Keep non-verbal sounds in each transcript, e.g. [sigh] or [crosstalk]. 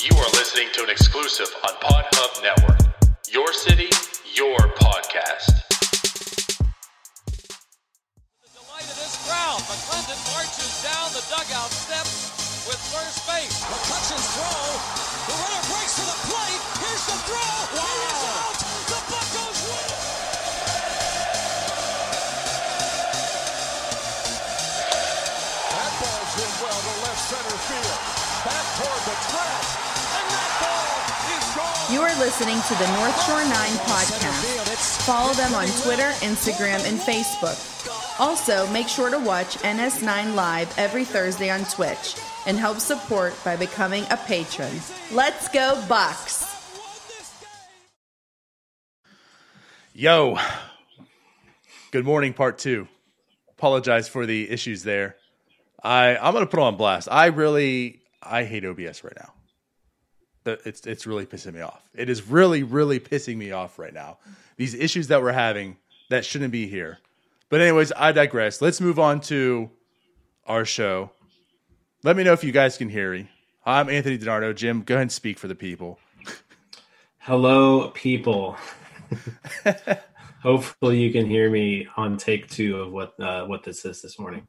You are listening to an exclusive on PodHub Network. Your city, your podcast. The delight of this crowd. McClendon marches down the dugout steps with first base. McCutcheon's throw. The runner breaks to the plate. Here's the throw. Wow. He is out. The Buccos win. That ball's hit well to left center field. Back toward the track. You are listening to the North Shore 9 podcast. Follow them on Twitter, Instagram, and Facebook. Also, make sure to watch NS9 Live every Thursday on Twitch and help support by becoming a patron. Let's go, Bucs! Yo, good morning, part two. Apologize for the issues there. I I'm gonna put on blast. I really I hate OBS right now. The- It's it's really pissing me off. It is really really pissing me off right now. These issues that we're having that shouldn't be here. But anyways, I digress. Let's move on to our show. Let me know if you guys can hear me. I'm Anthony DiNardo. Jim, go ahead and speak for the people. Hello, people. [laughs] Hopefully, you can hear me on take two of what uh, what this is this morning.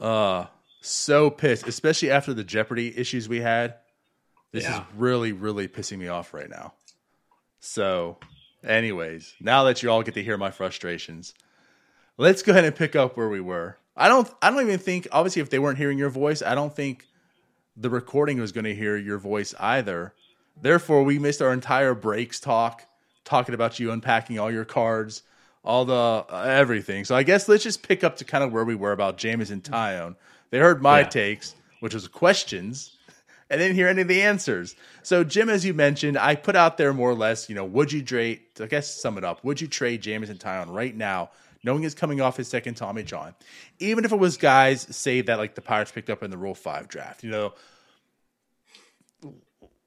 Uh so pissed, especially after the Jeopardy issues we had. This Yeah. is really, really pissing me off right now. So, anyways, now that you all get to hear my frustrations, let's go ahead and pick up where we were. I don't I don't even think obviously if they weren't hearing your voice, I don't think the recording was going to hear your voice either. Therefore, we missed our entire breaks talk, talking about you unpacking all your cards, all the uh, everything. So I guess let's just pick up to kind of where we were about Jameson Taillon. They heard my Yeah. takes, which was questions, and didn't hear any of the answers. So Jim, as you mentioned, I put out there more or less, you know, would you trade? I guess sum it up. Would you trade Jameson Taillon right now, knowing he's coming off his second Tommy John, even if it was guys say that like the Pirates picked up in the Rule Five draft, you know,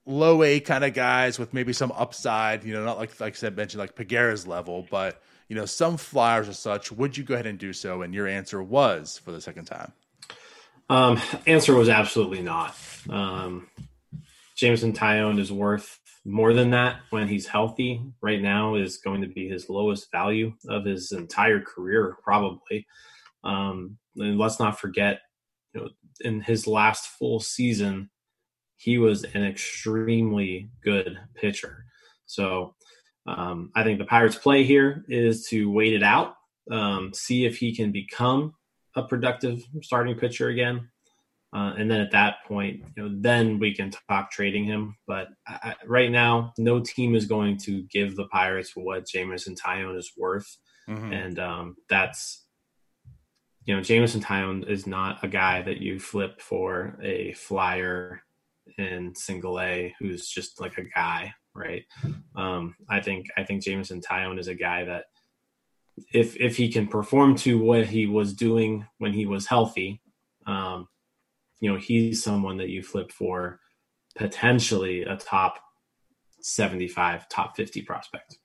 low A kind of guys with maybe some upside, you know, not like like I said mentioned like Peguero's level, but you know, some flyers or such, would you go ahead and do so? And your answer was for the second time. Um, answer was absolutely not. Um, Jameson Taillon is worth more than that when he's healthy. Right now is going to be his lowest value of his entire career, probably. Um, and let's not forget, you know, in his last full season, he was an extremely good pitcher. So um, I think the Pirates' play here is to wait it out, um, see if he can become a productive starting pitcher again. Uh, and then at that point, you know, then we can talk trading him. But I, right now, no team is going to give the Pirates what Jameson Taillon is worth, and um, that's you know, Jameson Taillon is not a guy that you flip for a flyer in single A who's just like a guy, right? Um, I think I think Jameson Taillon is a guy that if if he can perform to what he was doing when he was healthy, um, you know, he's someone that you flip for potentially a top seventy five, top fifty prospect.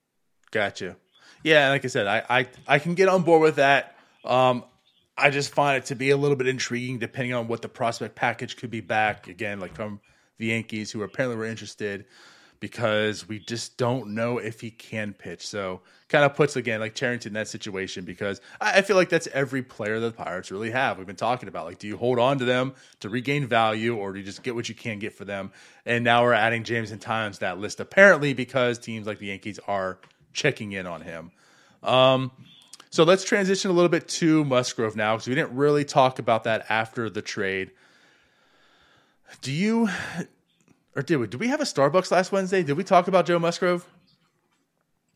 Gotcha. Yeah, like I said, I, I I can get on board with that. Um, I just find it to be a little bit intriguing, depending on what the prospect package could be back again, like from the Yankees, who apparently were interested, because we just don't know if he can pitch. So kind of puts again like Cherington in that situation because I, feel like that's every player that the Pirates really have. We've been talking about like, do you hold on to them to regain value, or do you just get what you can get for them? And now we're adding James and Tynes to that list, apparently because teams like the Yankees are checking in on him. Um, so let's transition a little bit to Musgrove now because we didn't really talk about that after the trade. Do you, or did we? Did we have a Starbucs last Wednesday? Did we talk about Joe Musgrove?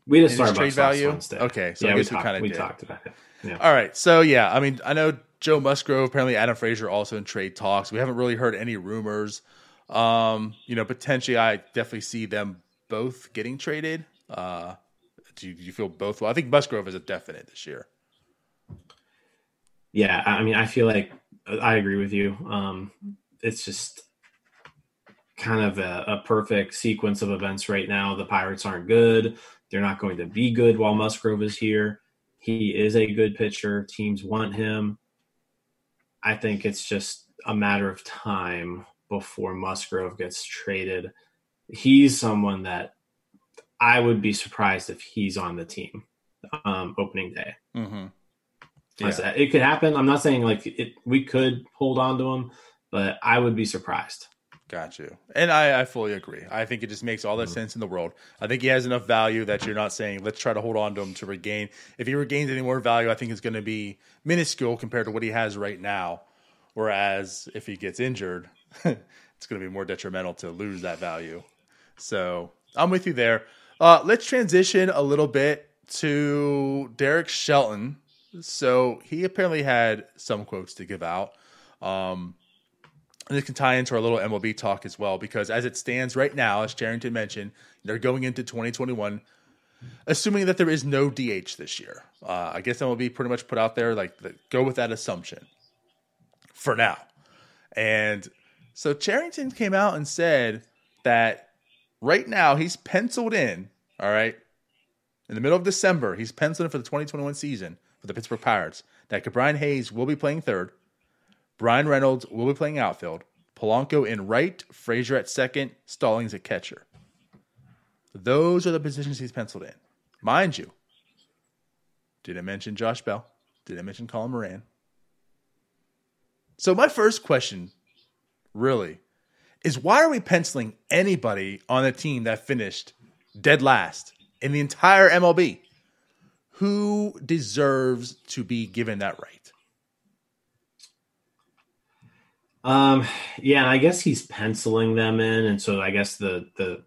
We had a And Starbucs trade value? Wednesday. Okay, so I guess we we, kinda we did. talked about it. Yeah. All right. So yeah, I mean, I know Joe Musgrove. Apparently, Adam Frazier also in trade talks. We haven't really heard any rumors. Um, you know, potentially, I definitely see them both getting traded. Uh, do you, do you feel both? Well, I think Musgrove is a definite this year. Yeah, I I mean, I feel like I agree with you. Um, it's just kind of a, a perfect sequence of events right now. The Pirates aren't good. They're not going to be good while Musgrove is here. He is a good pitcher. Teams want him. I think it's just a matter of time before Musgrove gets traded. he's someone that I would be surprised if he's on the team um, opening day. Mm-hmm. Said, it could happen. I'm not saying like it, we could hold on to him, but I would be surprised. Got you. And I, I fully agree. I think it just makes all the Mm-hmm. sense in the world. I think he has enough value that you're not saying, let's try to hold on to him to regain. If he regains any more value, I think it's going to be minuscule compared to what he has right now. Whereas if he gets injured, [laughs] it's going to be more detrimental to lose that value. So I'm with you there. Uh, let's transition a little bit to Derek Shelton. So he apparently had some quotes to give out. Um, and this can tie into our little MLB talk as well, because as it stands right now, as Cherington mentioned, they're going into 2021, assuming that there is no DH this year. Uh, I guess MLB pretty much put out there like the, go with that assumption for now. And so Cherington came out and said that right now he's penciled in, all right, in the middle of December, he's penciled in for the 2021 season for the Pittsburgh Pirates that Brian Hayes will be playing third. Bryan Reynolds will be playing outfield. Polanco in right, Frazier at second, Stallings at catcher. Those are the positions he's penciled in. Mind you, didn't mention Josh Bell, didn't mention Colin Moran. So my first question, really, is why are we penciling anybody on a team that finished dead last in the entire MLB? Who deserves to be given that right? Um, yeah, I guess he's penciling them in, and so I guess the the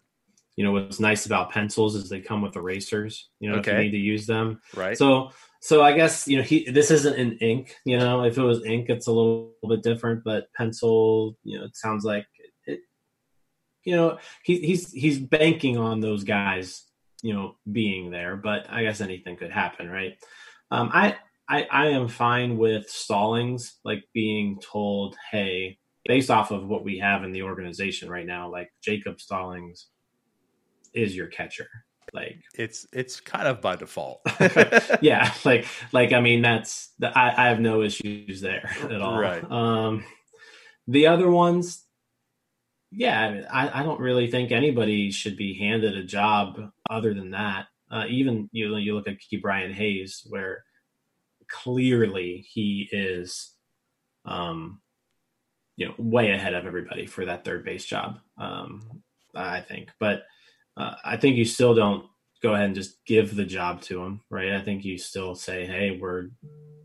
you know what's nice about pencils is they come with erasers. You know, if you need to use them. Right. So so I guess you know he this isn't in ink. You know, if it was ink, it's a little, bit different. But pencil, you know, it sounds like it. You know, he, he's he's banking on those guys, you know, being there. But I guess anything could happen, right? Um, I I I am fine with Stallings like being told, hey, based off of what we have in the organization right now, like Jacob Stallings is your catcher. Like it's it's kind of by default. [laughs] [laughs] yeah, like like I mean that's the, I, I have no issues there at all. Right. Um, the other ones, yeah, I, mean, I I don't really think anybody should be handed a job other than that. Uh, even you you look at Ke'Bryan Hayes, where clearly he is, um, you know, way ahead of everybody for that third base job. Um, I think, but uh, I think you still don't go ahead and just give the job to him, right? I think you still say, hey, we're,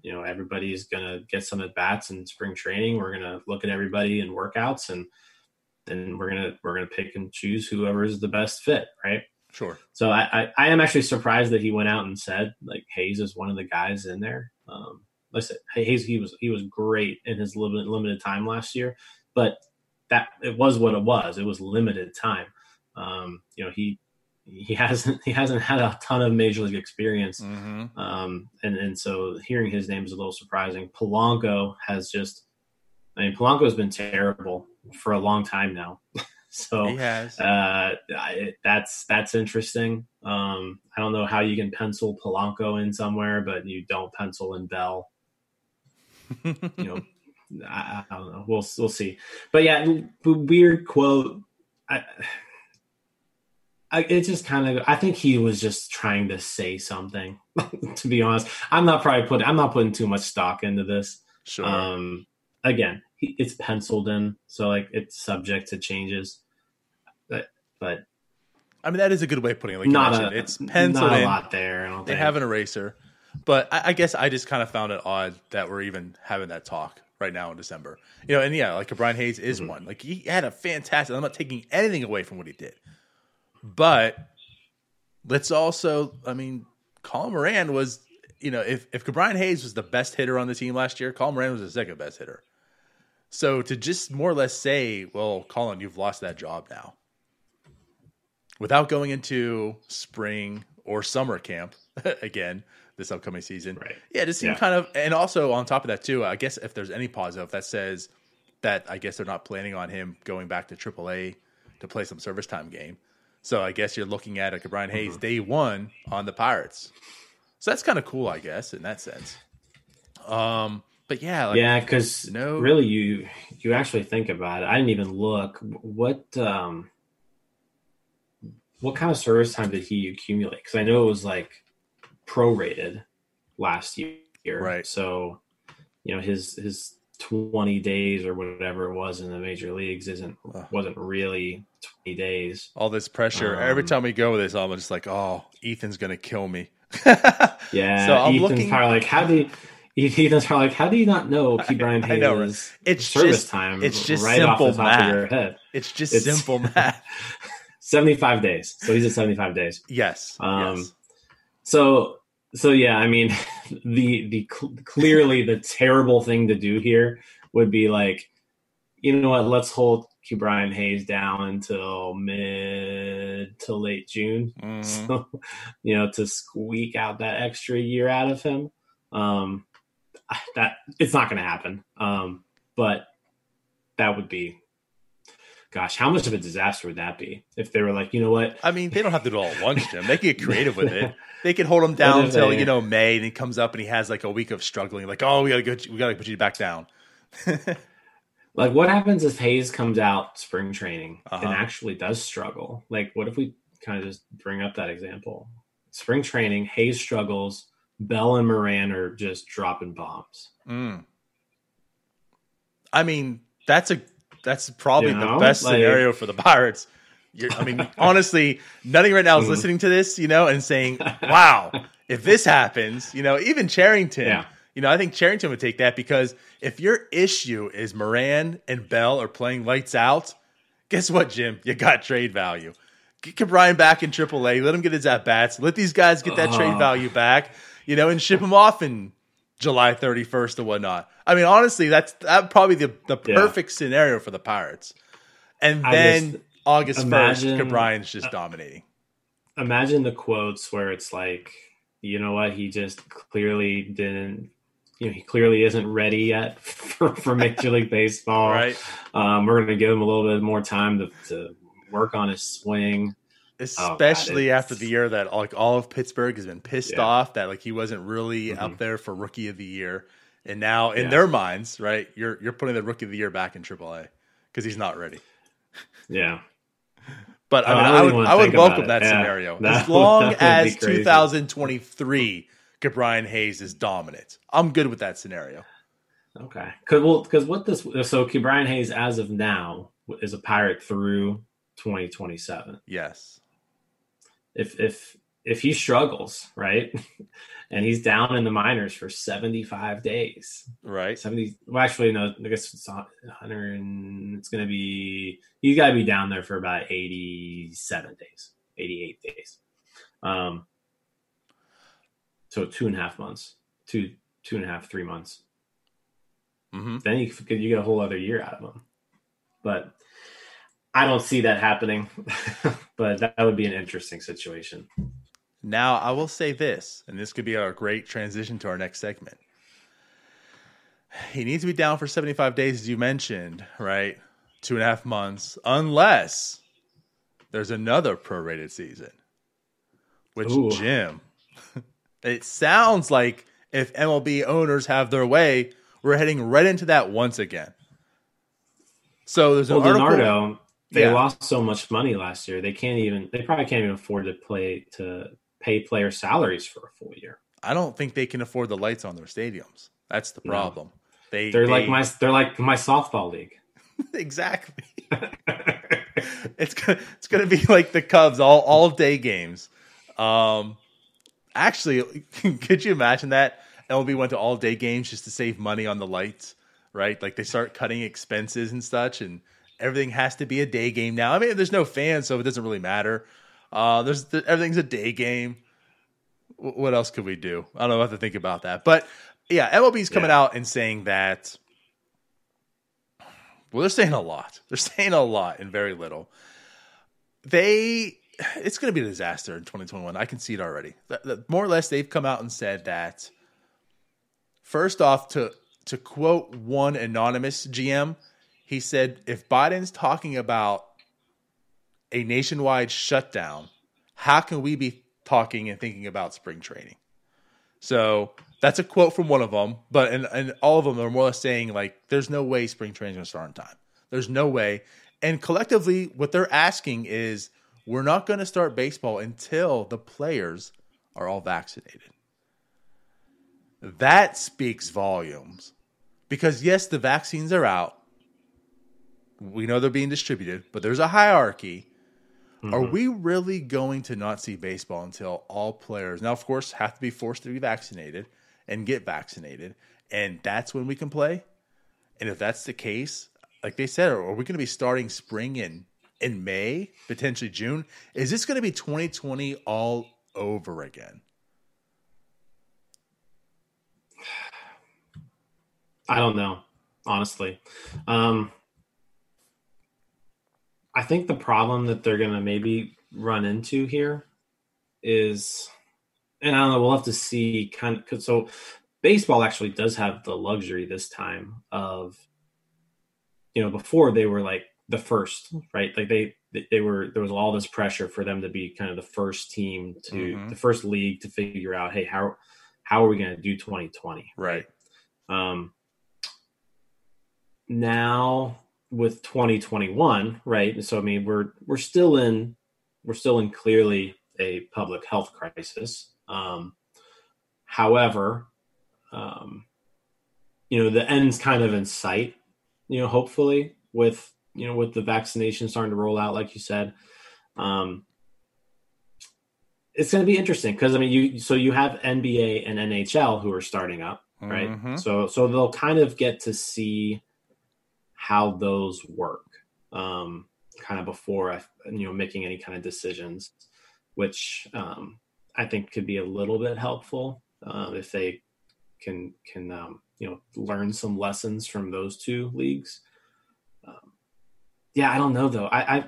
you know, everybody's gonna get some at bats in spring training. We're gonna look at everybody in workouts, and then we're gonna we're gonna pick and choose whoever is the best fit, right? sure. So I, I, I am actually surprised that he went out and said like Hayes is one of the guys in there. Um, said Hayes he was he was great in his limited limited time last year, but that it was what it was. It was limited time. Um, you know he he [laughs] hasn't he hasn't had a ton of major league experience, Mm-hmm. um, and and so hearing his name is a little surprising. Polanco has just, I mean, Polanco has been terrible for a long time now. [laughs] so He has. uh, I, that's that's interesting. Um, I don't know how you can pencil Polanco in somewhere, but you don't pencil in Bell. [laughs] You know, I, I don't know. We'll we'll see. But yeah, weird quote. I, I it just kind of. I think he was just trying to say something. [laughs] to be honest, I'm not probably putting. I'm not putting too much stock into this. sure. Um, again, he, it's penciled in, so like it's subject to changes. But I mean, that is a good way of putting it. Like not a it's penciled not a in. lot there. They think. have an eraser, but I, I guess I just kind of found it odd that we're even having that talk right now in December. You know, and yeah, like Brian Hayes is Mm-hmm. one. Like he had a fantastic. I'm not taking anything away from what he did, but let's also. I mean, Colin Moran was. You know, if if Brian Hayes was the best hitter on the team last year, Colin Moran was the second best hitter. So to just more or less say, "Well, Colin, you've lost that job now," without going into spring or summer camp [laughs] again this upcoming season. Right. Yeah, it just seemed Yeah. kind of, and also on top of that too, I guess if there's any positive that says that I guess they're not planning on him going back to AAA to play some service time game. So I guess you're looking at like a Brian Hayes day one on the Pirates. So that's kind of cool, I guess, in that sense. Um, but yeah, like, yeah, because no- really, you you actually think about it. I didn't even look. What um, what kind of service time did he accumulate? Because I know it was like prorated last year, Right. So, you know, his his twenty days or whatever it was in the major leagues isn't wasn't really twenty days. All this pressure. Every Um, time we go with this, I'm just like, oh, Ethan's gonna kill me. [laughs] Yeah, So I'm Ethan's looking- probably like, how do you, [laughs] Ethan's probably like, how do you not know Key [laughs] Brian I know, right? It's service just- time? it's just right off the simple top math. of your head. It's just It's- simple math. Seventy five days. So he's at seventy five days. Yes. Um, yes. So so yeah, I mean, [laughs] the the cl- clearly the terrible thing to do here would be like, you know what? Let's hold Ke'Bryan Hayes down until mid to late June. Mhm. [laughs] So, you know, to squeak out that extra year out of him. Um, that it's not going to happen. Um, but that would be, gosh, how much of a disaster would that be if they were like, you know what? I mean, they don't have to do all at once, Jim. They can get creative with it. [laughs] They can hold him down until you know May, and he comes up and he has like a week of struggling. Like, oh, we gotta go, we gotta put you back down. [laughs] Like, what happens if Hayes comes out spring training Uh-huh. and actually does struggle? Like, what if we kind of just bring up that example? Spring training, Hayes struggles, Bell and Moran are just dropping bombs. Mm. I mean, that's a that's probably You the best like- scenario for the Pirates. You're, I mean, [laughs] honestly, nothing right now is Mhm. listening to this, you know, and saying, "Wow, if this [laughs] happens, you know, even Cherington, Yeah. you know, I think Cherington would take that because if your issue is Moran and Bell are playing lights out, guess what, Jim? You got trade value. Get Brian back in AAA. Let him get his at bats. Let these guys get that trade Oh. value back, you know, and ship him off in July 31st or whatnot. I mean, honestly, that's that probably the, the Yeah. perfect scenario for the Pirates. And then August 1st, imagine- Brian's just dominating. Imagine the quotes where it's like, you know what? He just clearly didn't. You know, he clearly isn't ready yet [laughs] for, for Major League Baseball. [laughs] Right. Um, we're going to give him a little bit more time to, to work on his swing. Especially it's- after the year that like all of Pittsburgh has been pissed Yeah. off that like he wasn't really Mhm. up there for rookie of the year. And now in Yeah. their minds, right, you're you're putting the rookie of the year back in AAA because he's not ready. Yeah. [laughs] But I Oh, mean, I I, would I would welcome that Yeah. scenario [laughs] That as long [laughs] as 2023 Brian Hayes is dominant. I'm good with that scenario. Okay. Cause well, because what this so Brian Hayes as of now is a pirate through 2027. Yes. If if if he struggles, right, [laughs] and he's down in the minors for 75 days, Right. 70. Well, actually, no. I guess it's 100. And it's going to be. He's got to be down there for about 87 days, 88 days. Um. So two and a half months, two two and a half, three months. hmm then you could you get a whole other year out of them. But I don't see that happening. [laughs] but that would be an interesting situation. Now, I will say this, and this could be our great transition to our next segment. He needs to be down for 75 days, as you mentioned, right? Two and a half months, unless there's another prorated season. Which, Ooh. Jim, [laughs] it sounds like if MLB owners have their way, we're heading right into that once again. So there's an Well, article. Leonardo, they Yeah. lost so much money last year. They can't even. They probably can't even afford to play to pay player salaries for a full year. I don't think they can afford the lights on their stadiums. That's the No. problem. They They're like my. They're like my softball league. [laughs] [laughs] exactly. it's gonna it's gonna be like the Cubs all all day games. Um, actually, [laughs] could you imagine that MLB went to all day games just to save money on the lights? Right, like they start cutting expenses and such, and everything has to be a day game now. I mean, there's no fans, so it doesn't really matter. Uh, there's everything's a day game. Wh- What else could we do? I don't know. I have to think about that, but yeah, MLB's coming Yeah. out and saying that well, they're saying a lot. [laughs] They're saying a lot and very little. They, it's going to be a disaster in 2021. I can see it already. Th- th- More or less, they've come out and said that. First off, to to quote one anonymous GM, he said, "If Biden's talking about a nationwide shutdown, how can we be talking and thinking about spring training?" So that's a quote from one of them, but and, and all of them are more or less saying like, "There's no way spring training's gonna start on time. There's no way." And collectively, what they're asking is, we're not going to start baseball until the players are all vaccinated. That speaks volumes. Because, yes, the vaccines are out. We know they're being distributed, but there's a hierarchy. Mm-hmm. Are we really going to not see baseball until all players, now, of course, have to be forced to be vaccinated and get vaccinated? And that's when we can play? And if that's the case, like they said, are we going to be starting spring in in May, potentially June? Is this going to be 2020 all over again? [sighs] I don't know, honestly. Um, I think the problem that they're going to maybe run into here is, and I don't know, we'll have to see kind of, so baseball actually does have the luxury this time of you know before they were like the first right? Like they they were there was all this pressure for them to be kind of the first team to mm-hmm. the first league to figure out hey how how are we going to do 2020 right. Um now with 2021 right so i mean we're we're still in we're still in clearly a public health crisis um however um, you know, the end's kind of in sight, you know, hopefully with, you know, with the vaccination starting to roll out, like you said. Um, it's going to be interesting because I mean, you so you have NBA and NHL who are starting up, right? Mm-hmm. So so they'll kind of get to see how those work, um, kind of before you know making any kind of decisions, which um, I think could be a little bit helpful uh, if they can can um, you know learn some lessons from those two leagues. Um, yeah, I don't know though. I I,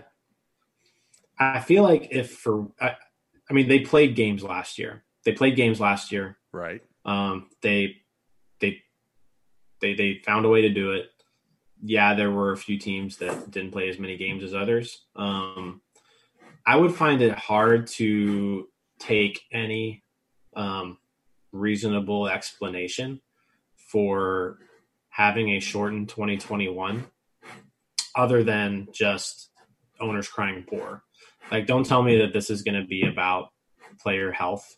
I feel like if for I, I, mean they played games last year. They played games last year. Right. Um, they they they they found a way to do it. Yeah, there were a few teams that didn't play as many games as others. Um, I would find it hard to take any um, reasonable explanation for having a shortened 2021 other than just owners crying poor. Like, don't tell me that this is going to be about player health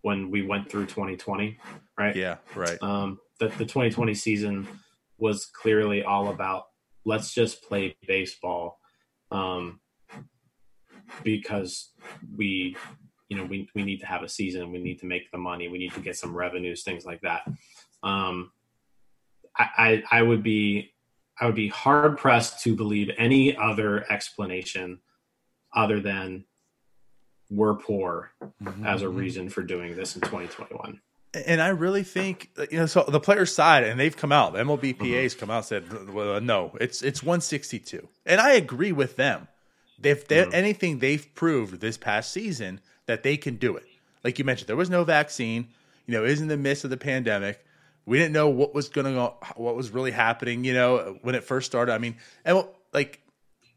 when we went through 2020, right? Yeah, right. Um, the, the 2020 season was clearly all about let's just play baseball um, because we you know we, we need to have a season. We need to make the money. We need to get some revenues things like that. Um, I, I, I would be i would be hard pressed to believe any other explanation other than we're poor mm-hmm. as a reason for doing this in 2021 and I really think you know so the players' side, and they've come out. The MLBPA's mm-hmm. come out and said, well, "No, it's it's 162," and I agree with them. If mm-hmm. anything they've proved this past season that they can do it. Like you mentioned, there was no vaccine. You know, is in the midst of the pandemic. We didn't know what was going to what was really happening. You know, when it first started. I mean, and like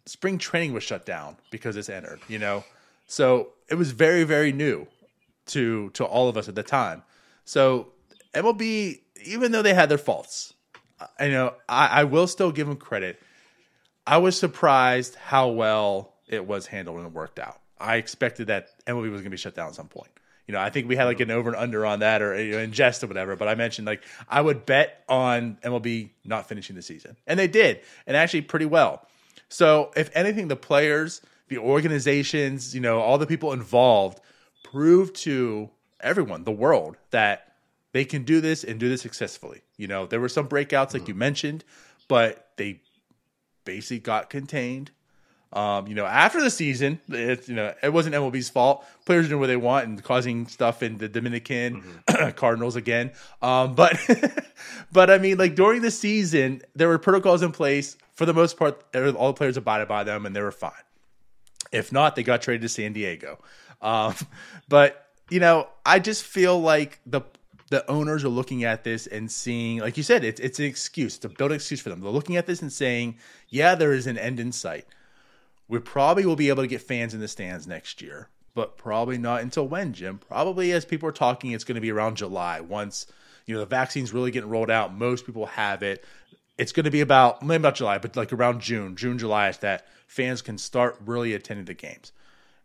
spring training was shut down because it's entered. You know, so it was very very new to to all of us at the time. So MLB, even though they had their faults, I know I, I will still give them credit. I was surprised how well it was handled and worked out. I expected that MLB was going to be shut down at some point. You know, I think we had like an over and under on that or you know, in jest or whatever. But I mentioned like I would bet on MLB not finishing the season, and they did, and actually pretty well. So if anything, the players, the organizations, you know, all the people involved proved to everyone, the world, that they can do this and do this successfully. You know, there were some breakouts like you mentioned, but they basically got contained. Um, you know, after the season, it, you know, it wasn't MLB's fault. Players doing what they want and causing stuff in the Dominican mm-hmm. [clears throat] Cardinals again. Um, but, [laughs] but I mean, like during the season, there were protocols in place. For the most part, all the players abided by them, and they were fine. If not, they got traded to San Diego. Um, [laughs] but you know, I just feel like the the owners are looking at this and seeing, like you said, it's it's an excuse. It's a built excuse for them. They're looking at this and saying, "Yeah, there is an end in sight." We probably will be able to get fans in the stands next year, but probably not until when, Jim? Probably as people are talking, it's going to be around July. Once you know the vaccine's really getting rolled out, most people have it. It's going to be about maybe not July, but like around June, June, July, is that fans can start really attending the games.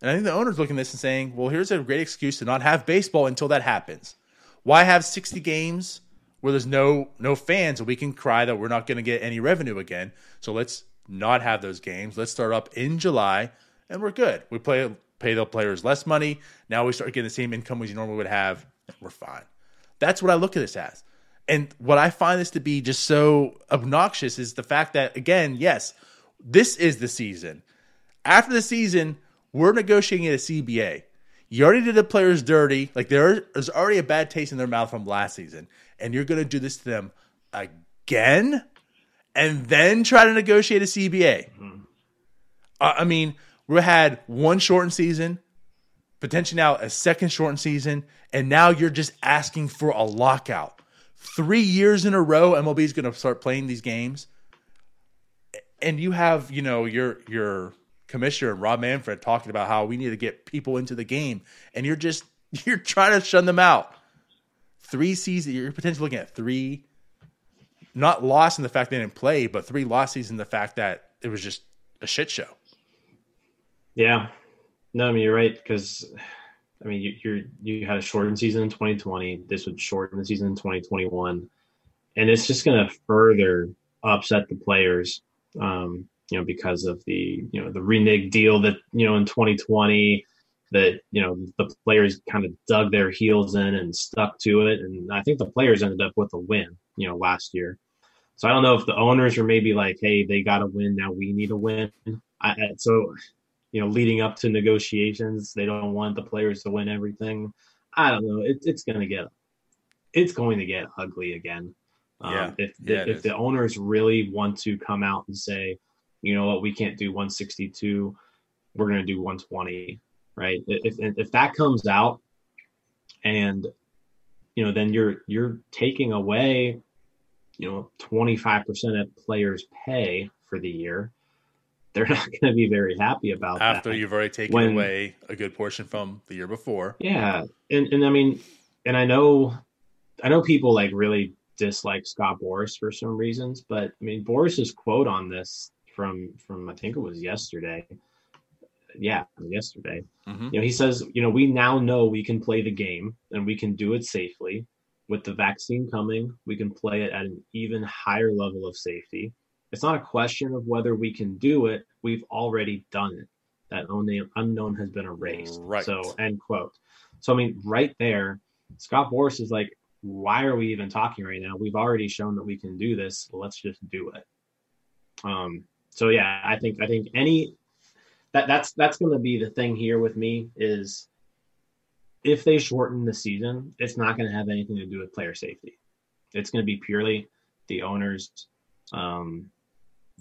And I think the owner's looking at this and saying, well, here's a great excuse to not have baseball until that happens. Why have 60 games where there's no no fans and we can cry that we're not going to get any revenue again? So let's not have those games. Let's start up in July and we're good. We play pay the players less money. Now we start getting the same income as you normally would have. We're fine. That's what I look at this as. And what I find this to be just so obnoxious is the fact that, again, yes, this is the season. After the season, we're negotiating a CBA. You already did the players dirty. Like there is already a bad taste in their mouth from last season, and you're going to do this to them again, and then try to negotiate a CBA. Mm-hmm. Uh, I mean, we had one shortened season, potentially now a second shortened season, and now you're just asking for a lockout three years in a row MLB is going to start playing these games, and you have you know your your commissioner and Rob Manfred talking about how we need to get people into the game, and you're just [laughs] you're trying to shun them out. Three seasons, you're potentially looking at three, not lost in the fact they didn't play, but three losses in the fact that it was just a shit show. Yeah, no, I mean you're right because I mean, you, you're you had a shortened season in 2020. This would shorten the season in 2021, and it's just going to further upset the players. Um, you know, because of the you know the reneged deal that you know in 2020 that you know the players kind of dug their heels in and stuck to it, and I think the players ended up with a win. You know, last year. So I don't know if the owners are maybe like, hey, they got to win now. We need a win. I, so you know, leading up to negotiations. They don't want the players to win everything. I don't know. It, it's going to get it's going to get ugly again. Um, yeah. If yeah, if the owners really want to come out and say, you know what, we can't do 162, we're going to do 120, right? If if that comes out, and you know, then you're you're taking away, you know, 25% of players' pay for the year they're not [laughs] going to be very happy about that. after that. you've already taken when, away a good portion from the year before. Yeah, and and I mean, and I know, I know people like really dislike Scott Boras for some reasons, but I mean, Boras's quote on this from from I think it was yesterday. Yeah, yesterday. Mm-hmm. You know, he says, you know, we now know we can play the game and we can do it safely. With the vaccine coming, we can play it at an even higher level of safety it's not a question of whether we can do it. We've already done it. That only unknown has been erased. Right. So, end quote. So, I mean, right there, Scott Boras is like, why are we even talking right now? We've already shown that we can do this. Let's just do it. Um, so yeah, I think I think any that that's that's going to be the thing here with me is if they shorten the season, it's not going to have anything to do with player safety. It's going to be purely the owners um,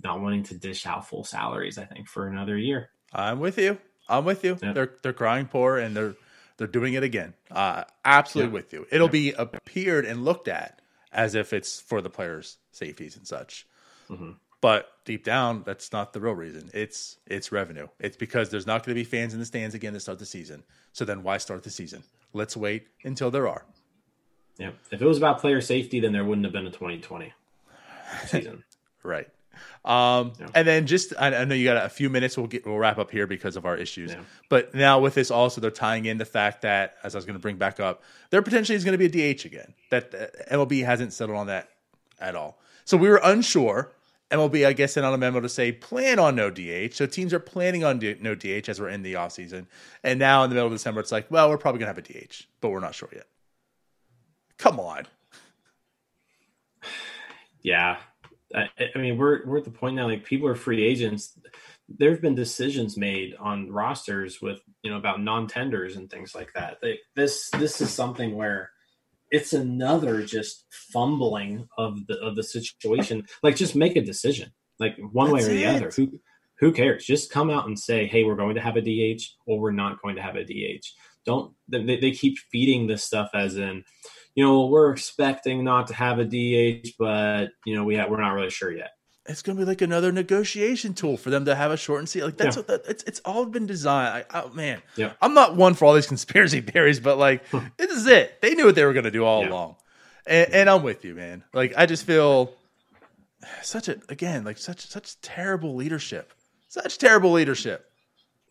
not wanting to dish out full salaries. I think for another year. I'm with you. I'm with you. Yep. They're they're crying poor and they're they're doing it again. Uh, absolutely yep. with you. It'll yep. be appeared and looked at as if it's for the players' safeties and such. Mm-hmm. But deep down, that's not the real reason. It's it's revenue. It's because there's not going to be fans in the stands again to start the season. So then why start the season? Let's wait until there are. Yeah. If it was about player safety, then there wouldn't have been a 2020 season. [laughs] right. Um, yeah. And then just I, I, know you got a few minutes. We'll get we'll wrap up here because of our issues. Yeah. But now with this also, they're tying in the fact that as I was going to bring back up, there potentially is going to be a DH again. That uh, MLB hasn't settled on that at all. So we were unsure. MLB, I guess, sent out a memo to say plan on no DH. So teams are planning on no DH as we're in the offseason. And now in the middle of December, it's like, well, we're probably going to have a DH, but we're not sure yet. Come on. Yeah, I, I mean, we're we're at the point now. Like people are free agents. There have been decisions made on rosters with you know about non tenders and things like that. They, this this is something where it's another just fumbling of the of the situation. Like just make a decision, like one That's way or the other. Who who cares? Just come out and say, hey, we're going to have a DH or we're not going to have a DH. Don't they, they keep feeding this stuff as in you know, we're expecting not to have a DH, but you know, we have, we're not really sure yet. It's going to be like another negotiation tool for them to have a shortened season. Like that's yeah. what that, it's it's all been designed. I, oh man, yeah. I'm not one for all these conspiracy [laughs] theories, but like this is it. They knew what they were going to do all yeah. along, and, and I'm with you, man. Like I just feel such a again like such such terrible leadership, such terrible leadership.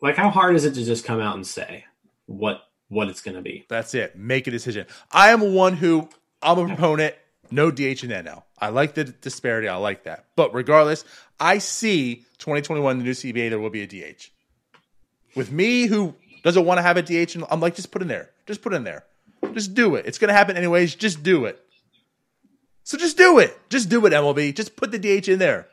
like how hard is it to just come out and say what what it's going to be? That's it. Make a decision. I am one who I'm a proponent. No DH in NL. I like the disparity. I like that. But regardless, I see 2021 the new CBA there will be a DH. With me, who doesn't want to have a DH, and I'm like, just put in there. Just put in there. Just do it. It's going to happen anyways. Just do it. So just do it. Just do it, MLB. Just put the DH in there.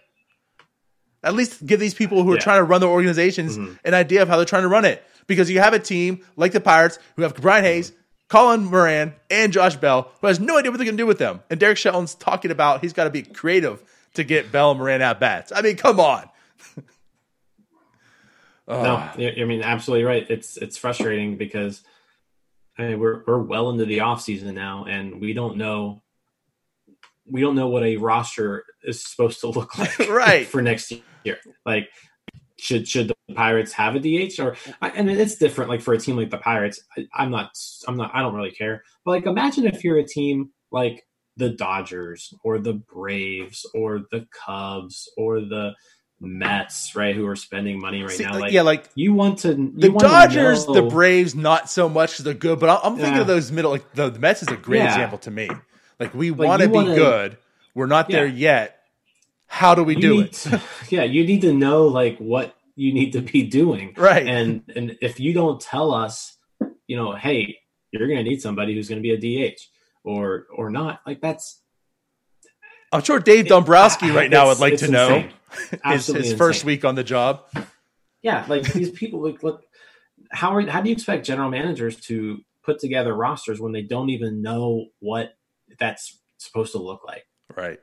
At least give these people who are Yeah. trying to run their organizations mm-hmm. an idea of how they're trying to run it. Because you have a team like the Pirates who have Brian Hayes, Colin Moran, and Josh Bell, who has no idea what they're going to do with them. And Derek Shelton's talking about he's got to be creative to get Bell and Moran at bats. I mean, come on. [laughs] No, ah. I I mean absolutely right. It's it's frustrating because I mean, we're we're well into the off season now, and we don't know we don't know what a roster is supposed to look [laughs] like Right. for next year. Like, should should the Pirates have a DH or? And it's different. Like for a team like the Pirates, I, I'm not I'm not I don't really care. But like, imagine if you're a team like the Dodgers or the Braves or the Cubs or the Mets, right? Who are spending money right See, now? like, yeah, like you want to you the want to Dodgers, the Braves, not so much they're good. But I'm thinking Yeah. of those middle. Like the, the Mets is a great Yeah. example to me. Like we want to be wanna- good. We're not there yet. How do we you do it? to- [laughs] yeah, you need to know like what you need to be doing, Right. And and if you don't tell us, you know, hey, you're going to need somebody who's going to be a DH or or not, like that's I'm sure Dave Dombrowski [laughs] right now would like to know [laughs] his, his first week on the job. Yeah, like these people, like look, how are how do you expect general managers to put together rosters when they don't even know what that's supposed to look like? Right.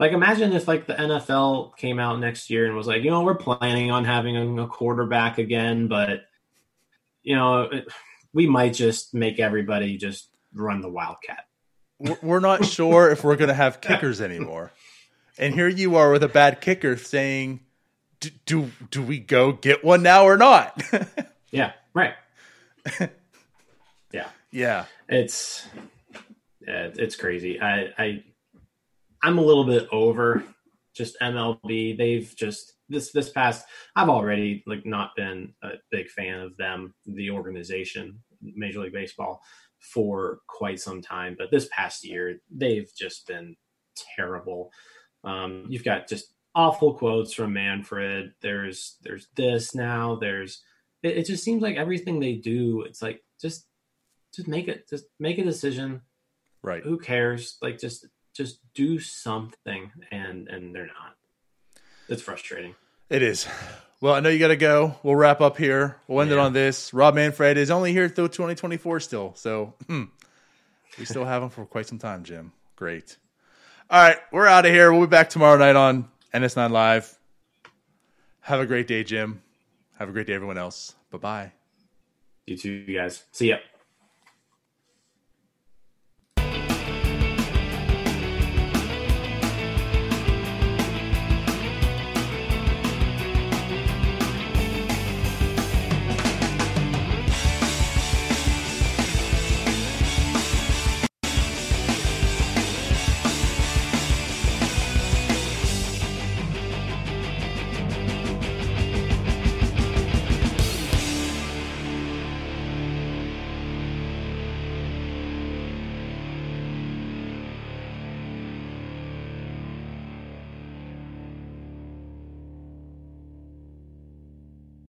Like imagine if like the NFL came out next year and was like, you know, we're planning on having a, quarterback again, but you know, it- we might just make everybody just run the wildcat. We're- not [laughs] sure if we're going to have kickers anymore. And here you are with a bad kicker saying, "Do do, do we go get one now or not?" [laughs] Yeah, right. [laughs] yeah, yeah. it's yeah, it's crazy. I I I'm a little bit over just MLB. They've just this this past. I've already like not been a big fan of them, the organization, Major League Baseball, for quite some time. But this past year, they've just been terrible. Um, you've got just awful quotes from Manfred. There's there's this now. There's it, it just seems like everything they do. It's like just just make it just make a decision Right. who cares like just just do something and and they're not it's frustrating It is. Well, I know you got to go. We'll wrap up here. We'll end it on this. Rob Manfred is only here through 2024 still. So hmm, we still have him for quite some time, Jim. Great. All right. We're out of here. We'll be back tomorrow night on NS9 Live. Have a great day, Jim. Have a great day, everyone else. Bye bye. you too guys see ya